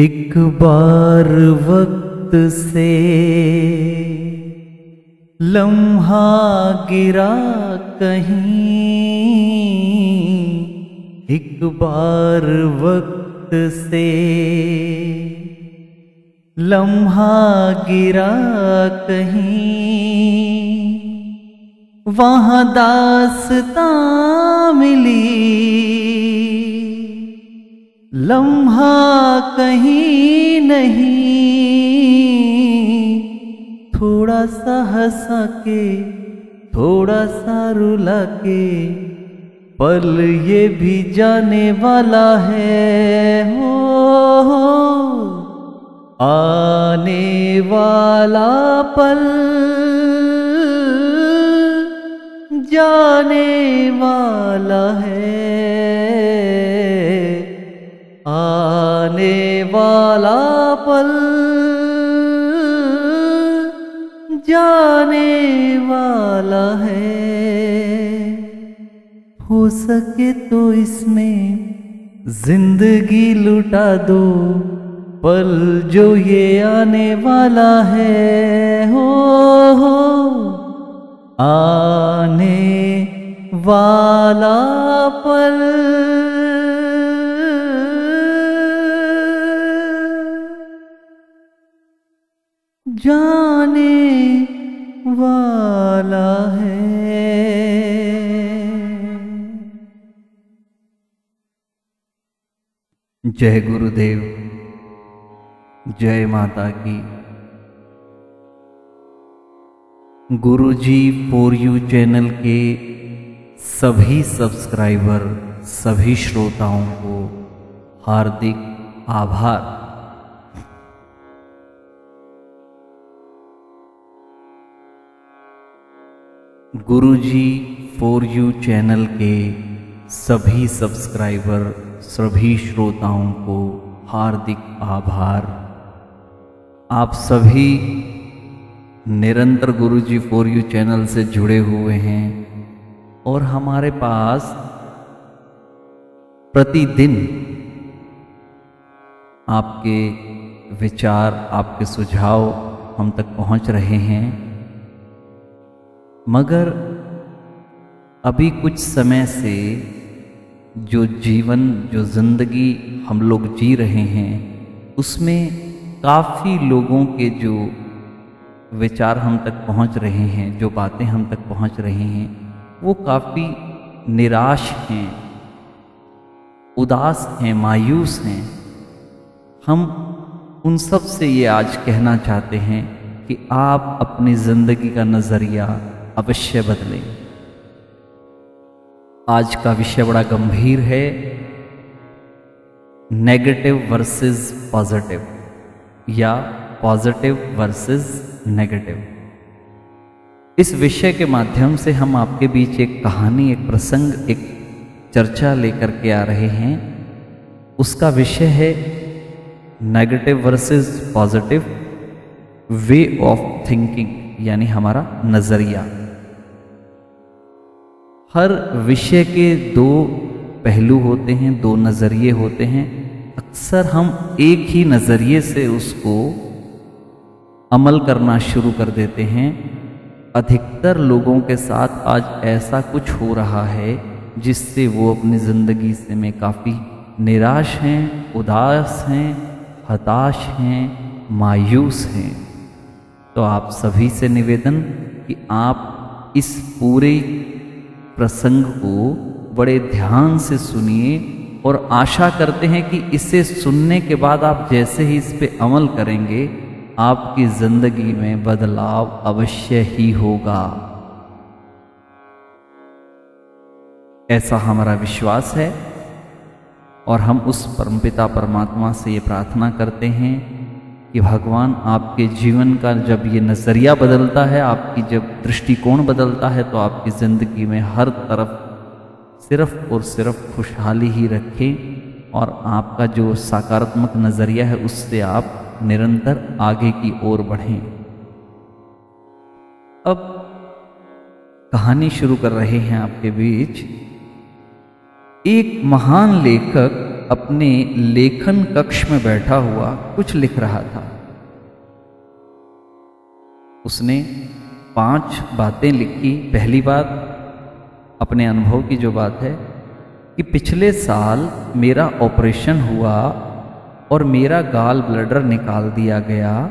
एक बार वक्त से लम्हा गिरा कहीं। एक बार वक्त से लम्हा गिरा कहीं। वहाँ दासता मिली। लम्हा कहीं नहीं। थोड़ा सा हंसा के थोड़ा सा रुला के पल ये भी जाने वाला है। हो, हो आने वाला पल जाने वाला है। जाने वाला है। हो सके तो इसमें ज़िंदगी लुटा दो, पल जो ये आने वाला है। हो हो, आने वाला पल। जाने वाला है। जय गुरुदेव, जय माता की। गुरुजी फॉर यू चैनल के सभी सब्सक्राइबर सभी श्रोताओं को हार्दिक आभार। गुरुजी फॉर यू चैनल के सभी सब्सक्राइबर सभी श्रोताओं को हार्दिक आभार। आप सभी निरंतर गुरुजी फॉर यू चैनल से जुड़े हुए हैं और हमारे पास प्रतिदिन आपके विचार, आपके सुझाव हम तक पहुँच रहे हैं। मगर अभी कुछ समय से जो जीवन, जो ज़िंदगी हम लोग जी रहे हैं, उसमें काफ़ी लोगों के जो विचार हम तक पहुँच रहे हैं, जो बातें हम तक पहुँच रहे हैं, वो काफ़ी निराश हैं, उदास हैं, मायूस हैं। हम उन सबसे ये आज कहना चाहते हैं कि आप अपनी ज़िंदगी का नज़रिया अवश्य बदलें। आज का विषय बड़ा गंभीर है। नेगेटिव वर्सेस पॉजिटिव या पॉजिटिव वर्सेस नेगेटिव इस विषय के माध्यम से हम आपके बीच एक कहानी, एक प्रसंग, एक चर्चा लेकर के आ रहे हैं। उसका विषय है negative versus positive way of thinking यानी हमारा नज़रिया। हर विषय के दो पहलू होते हैं, दो नज़रिए होते हैं। अक्सर हम एक ही नज़रिए से उसको अमल करना शुरू कर देते हैं। अधिकतर लोगों के साथ आज ऐसा कुछ हो रहा है जिससे वो अपनी ज़िंदगी से में काफ़ी निराश हैं, उदास हैं, हताश हैं, मायूस हैं। तो आप सभी से निवेदन कि आप इस पूरे प्रसंग को बड़े ध्यान से सुनिए और आशा करते हैं कि इसे सुनने के बाद आप जैसे ही इस पे अमल करेंगे, आपकी ज़िंदगी में बदलाव अवश्य ही होगा। ऐसा हमारा विश्वास है और हम उस परमपिता परमात्मा से ये प्रार्थना करते हैं कि भगवान आपके जीवन का जब ये नज़रिया बदलता है, आपकी जब दृष्टिकोण बदलता है तो आपकी ज़िंदगी में हर तरफ़ सिर्फ़ और सिर्फ़ खुशहाली ही रखें और आपका जो सकारात्मक नज़रिया है, उससे आप निरंतर आगे की ओर बढ़ें। अब कहानी शुरू कर रहे हैं आपके बीच। एक महान लेखक अपने लेखन कक्ष में बैठा हुआ कुछ लिख रहा था। उसने पाँच बातें लिखी। पहली बात, अपने अनुभव की जो बात है, कि पिछले साल मेरा ऑपरेशन हुआ और मेरा गाल ब्लडर निकाल दिया गया।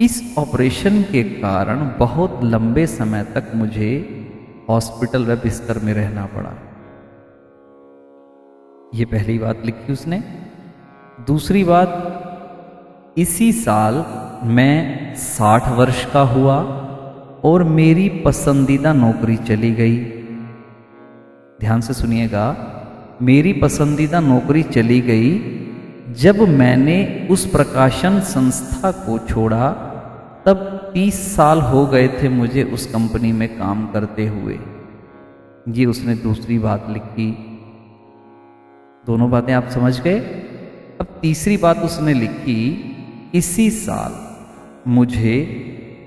इस ऑपरेशन के कारण बहुत लंबे समय तक मुझे हॉस्पिटल व बिस्तर में रहना पड़ा। ये पहली बात लिखी उसने। दूसरी बात, इसी साल मैं साठ वर्ष का हुआ और मेरी पसंदीदा नौकरी चली गई। ध्यान से सुनिएगा, मेरी पसंदीदा नौकरी चली गई जब मैंने उस प्रकाशन संस्था को छोड़ा। तब तीस साल हो गए थे मुझे उस कंपनी में काम करते हुए। ये उसने दूसरी बात लिखी। दोनों बातें आप समझ गए? अब तीसरी बात उसने लिखी, इसी साल मुझे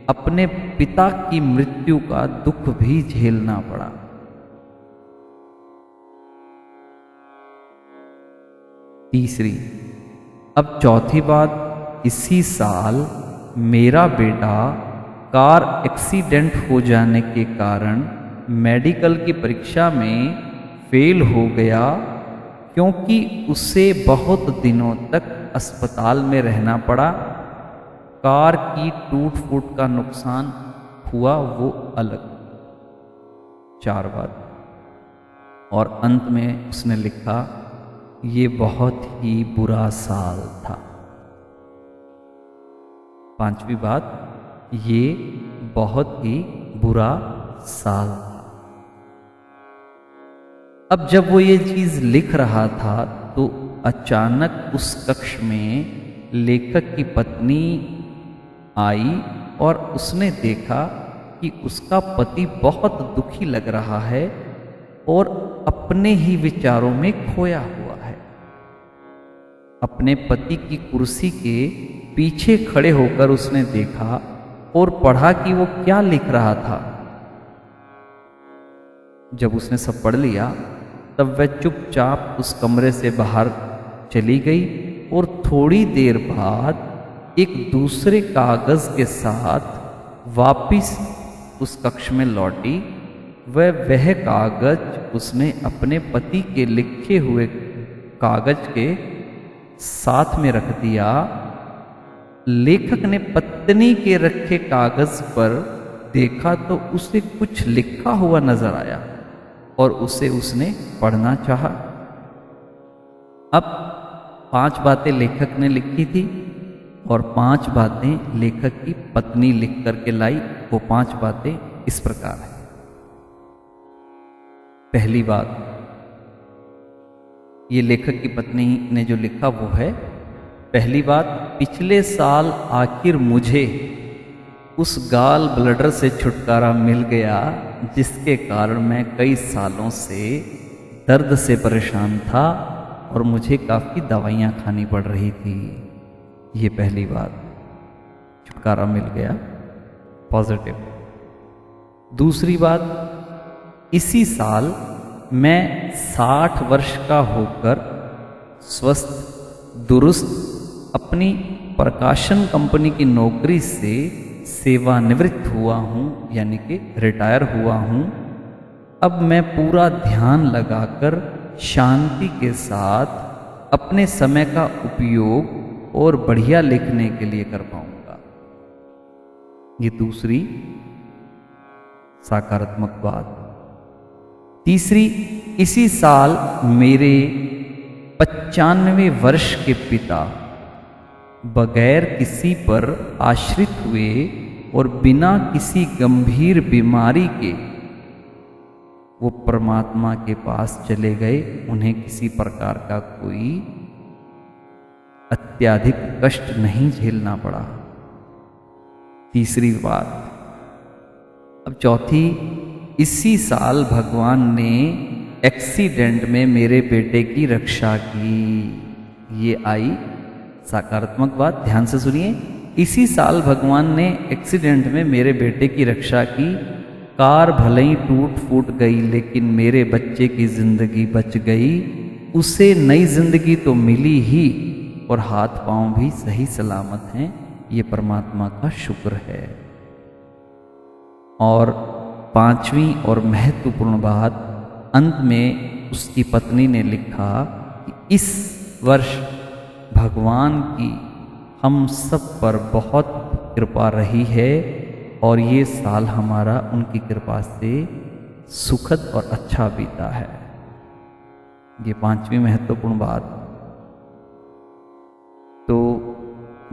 अपने पिता की मृत्यु का दुख भी झेलना पड़ा। तीसरी, अब चौथी बात, इसी साल मेरा बेटा कार एक्सीडेंट हो जाने के कारण मेडिकल की परीक्षा में फेल हो गया क्योंकि उसे बहुत दिनों तक अस्पताल में रहना पड़ा। कार की टूट फूट का नुकसान हुआ वो अलग। चार बार। और अंत में उसने लिखा, ये बहुत ही बुरा साल था। पांचवी बात, ये बहुत ही बुरा साल अब जब वो ये चीज़ लिख रहा था तो अचानक उस कक्ष में लेखक की पत्नी आई और उसने देखा कि उसका पति बहुत दुखी लग रहा है और अपने ही विचारों में खोया हुआ है। अपने पति की कुर्सी के पीछे खड़े होकर उसने देखा और पढ़ा कि वो क्या लिख रहा था। जब उसने सब पढ़ लिया, तब वह चुपचाप उस कमरे से बाहर चली गई और थोड़ी देर बाद एक दूसरे कागज़ के साथ वापिस उस कक्ष में लौटी। वह वह कागज़ उसने अपने पति के लिखे हुए कागज़ के साथ में रख दिया। लेखक ने पत्नी के रखे कागज़ पर देखा तो उसे कुछ लिखा हुआ नज़र आया। और उसे उसने पढ़ना चाहा। अब पाँच बातें लेखक ने लिखी थी और पाँच बातें लेखक की पत्नी लिख करके लाई, वो पाँच बातें इस प्रकार है। पहली बात, ये लेखक की पत्नी ने जो लिखा वो है, पहली बात, पिछले साल आखिर मुझे उस गाल ब्लडर से छुटकारा मिल गया जिसके कारण मैं कई सालों से दर्द से परेशान था और मुझे काफ़ी दवाइयाँ खानी पड़ रही थी। ये पहली बात। छुटकारा मिल गया। पॉजिटिव। दूसरी बात, इसी साल मैं साठ वर्ष का होकर स्वस्थ, दुरुस्त, अपनी प्रकाशन कंपनी की नौकरी से सेवानिवृत्त हुआ हूँ, यानी कि रिटायर हुआ हूँ। अब मैं पूरा ध्यान लगाकर शांति के साथ अपने समय का उपयोग और बढ़िया लिखने के लिए कर पाऊँगा। ये दूसरी सकारात्मक बात। तीसरी, इसी साल मेरे पचानवे वर्ष के पिता बगैर किसी पर आश्रित हुए और बिना किसी गंभीर बीमारी के वो परमात्मा के पास चले गए, उन्हें किसी प्रकार का कोई अत्याधिक कष्ट नहीं झेलना पड़ा। तीसरी बात, अब चौथी, इसी साल भगवान ने एक्सीडेंट में मेरे बेटे की रक्षा की। ये आई सकारात्मक बात ध्यान से सुनिए। इसी साल भगवान ने एक्सीडेंट में मेरे बेटे की रक्षा की। कार भले ही टूट फूट गई, लेकिन मेरे बच्चे की ज़िंदगी बच गई। उसे नई ज़िंदगी तो मिली ही, और हाथ पाँव भी सही सलामत हैं। ये परमात्मा का शुक्र है। और पांचवी और महत्वपूर्ण बात, अंत में उसकी पत्नी ने लिखा कि इस वर्ष भगवान की हम सब पर बहुत कृपा रही है और ये साल हमारा उनकी कृपा से सुखद और अच्छा बीता है। ये पांचवी महत्वपूर्ण बात। तो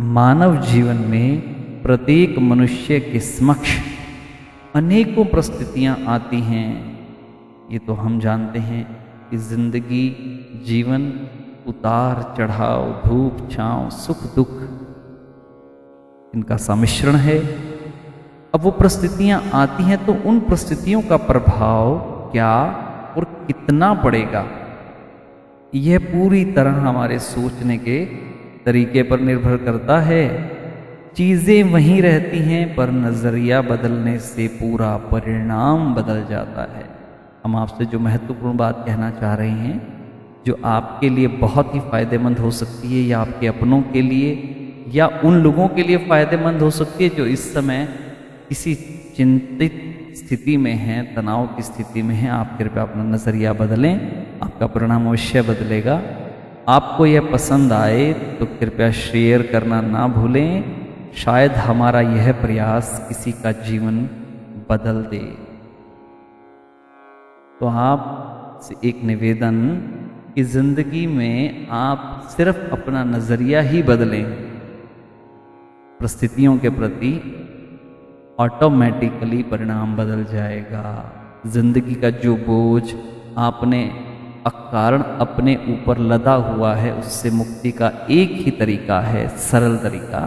मानव जीवन में प्रत्येक मनुष्य के समक्ष अनेकों परिस्थितियाँ आती हैं। ये तो हम जानते हैं कि ज़िंदगी, जीवन उतार चढ़ाव धूप छांव सुख दुख। इनका सम्मिश्रण है। अब वो परिस्थितियाँ आती हैं तो उन परिस्थितियों का प्रभाव क्या और कितना पड़ेगा? यह पूरी तरह हमारे सोचने के तरीके पर निर्भर करता है। चीज़ें वहीं रहती हैं, पर नज़रिया बदलने से पूरा परिणाम बदल जाता है। हम आपसे जो महत्वपूर्ण बात कहना चाह रहे हैं जो आपके लिए बहुत ही फ़ायदेमंद हो सकती है, या आपके अपनों के लिए, या उन लोगों के लिए फ़ायदेमंद हो सकती है जो इस समय किसी चिंतित स्थिति में हैं, तनाव की स्थिति में हैं। आप कृपया अपना नज़रिया बदलें, आपका परिणाम अवश्य बदलेगा। आपको यह पसंद आए तो कृपया शेयर करना ना भूलें। शायद हमारा यह प्रयास किसी का जीवन बदल दे। तो आप से एक निवेदन कि ज़िंदगी में आप सिर्फ़ अपना नज़रिया ही बदलें, परिस्थितियों के प्रति ऑटोमेटिकली परिणाम बदल जाएगा। ज़िंदगी का जो बोझ आपने, अकारण अपने ऊपर लदा हुआ है, उससे मुक्ति का एक ही तरीका है, सरल तरीका,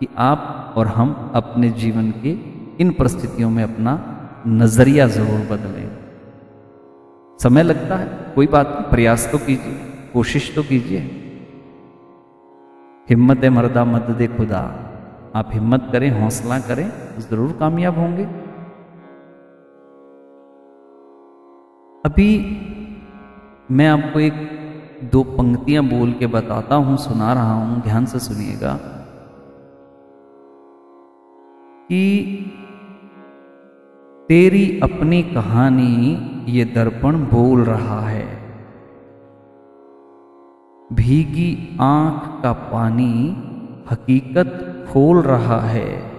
कि आप और हम अपने जीवन के इन परिस्थितियों में अपना नज़रिया ज़रूर बदलें। समय लगता है। कोई बात नहीं, प्रयास तो कीजिए, कोशिश तो कीजिए। हिम्मत है मर्दा मद दे खुदा। आप हिम्मत करें, हौसला करें, ज़रूर कामयाब होंगे। अभी मैं आपको एक दो पंक्तियाँ बोल के बताता हूँ, सुना रहा हूँ, ध्यान से सुनिएगा। कि तेरी अपनी कहानी ये दर्पण बोल रहा है। भीगी आँख का पानी हकीकत खोल रहा है।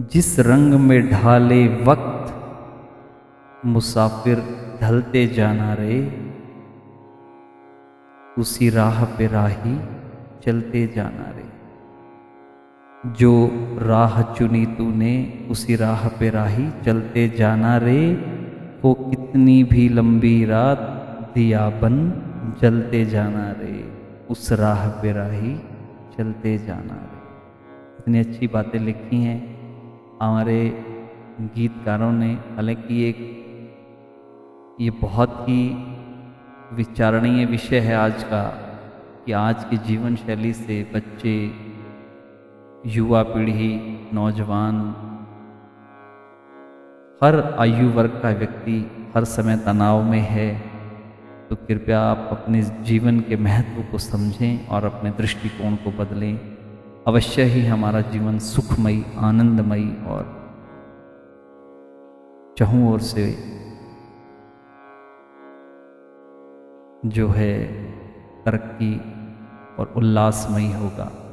जिस रंग में ढाले वक्त मुसाफिर ढलते जाना रे, उसी राह पे राही चलते जाना रे। जो राह चुनी तूने, उसी राह पे राही चलते जाना रे। वो कितनी भी लंबी रात दिया बन जलते जाना रे। उस राह पे राही चलते जाना रे। इतनी अच्छी बातें लिखी हैं। हमारे गीतकारों ने, हालाँकि एक ये बहुत ही विचारणीय विषय है आज का, कि आज की जीवन शैली से बच्चे, युवा पीढ़ी, नौजवान हर आयु वर्ग का व्यक्ति हर समय तनाव में है तो कृपया आप अपने जीवन के महत्व को समझें और अपने दृष्टिकोण को बदलें। अवश्य ही हमारा जीवन सुखमयी, आनंदमयी और चहु ओर से जो है तरक्की और उल्लासमयी होगा।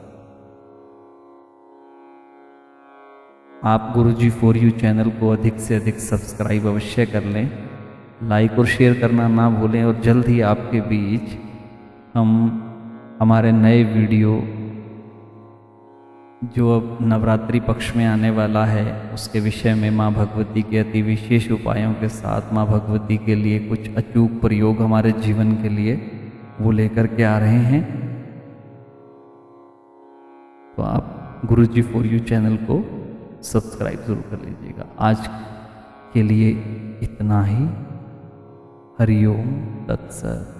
आप गुरुजी फॉर यू चैनल को अधिक से अधिक सब्सक्राइब अवश्य कर लें। लाइक और शेयर करना ना भूलें और जल्द ही आपके बीच हम हमारे नए वीडियो जो अब नवरात्रि पक्ष में आने वाला है, उसके विषय में माँ भगवती के अति विशेष उपायों के साथ माँ भगवती के लिए कुछ अचूक प्रयोग हमारे जीवन के लिए वो लेकर के आ रहे हैं। तो आप Guru ji for you channel को सब्सक्राइब ज़रूर कर लीजिएगा। आज के लिए इतना ही। हरिओम तत्सत।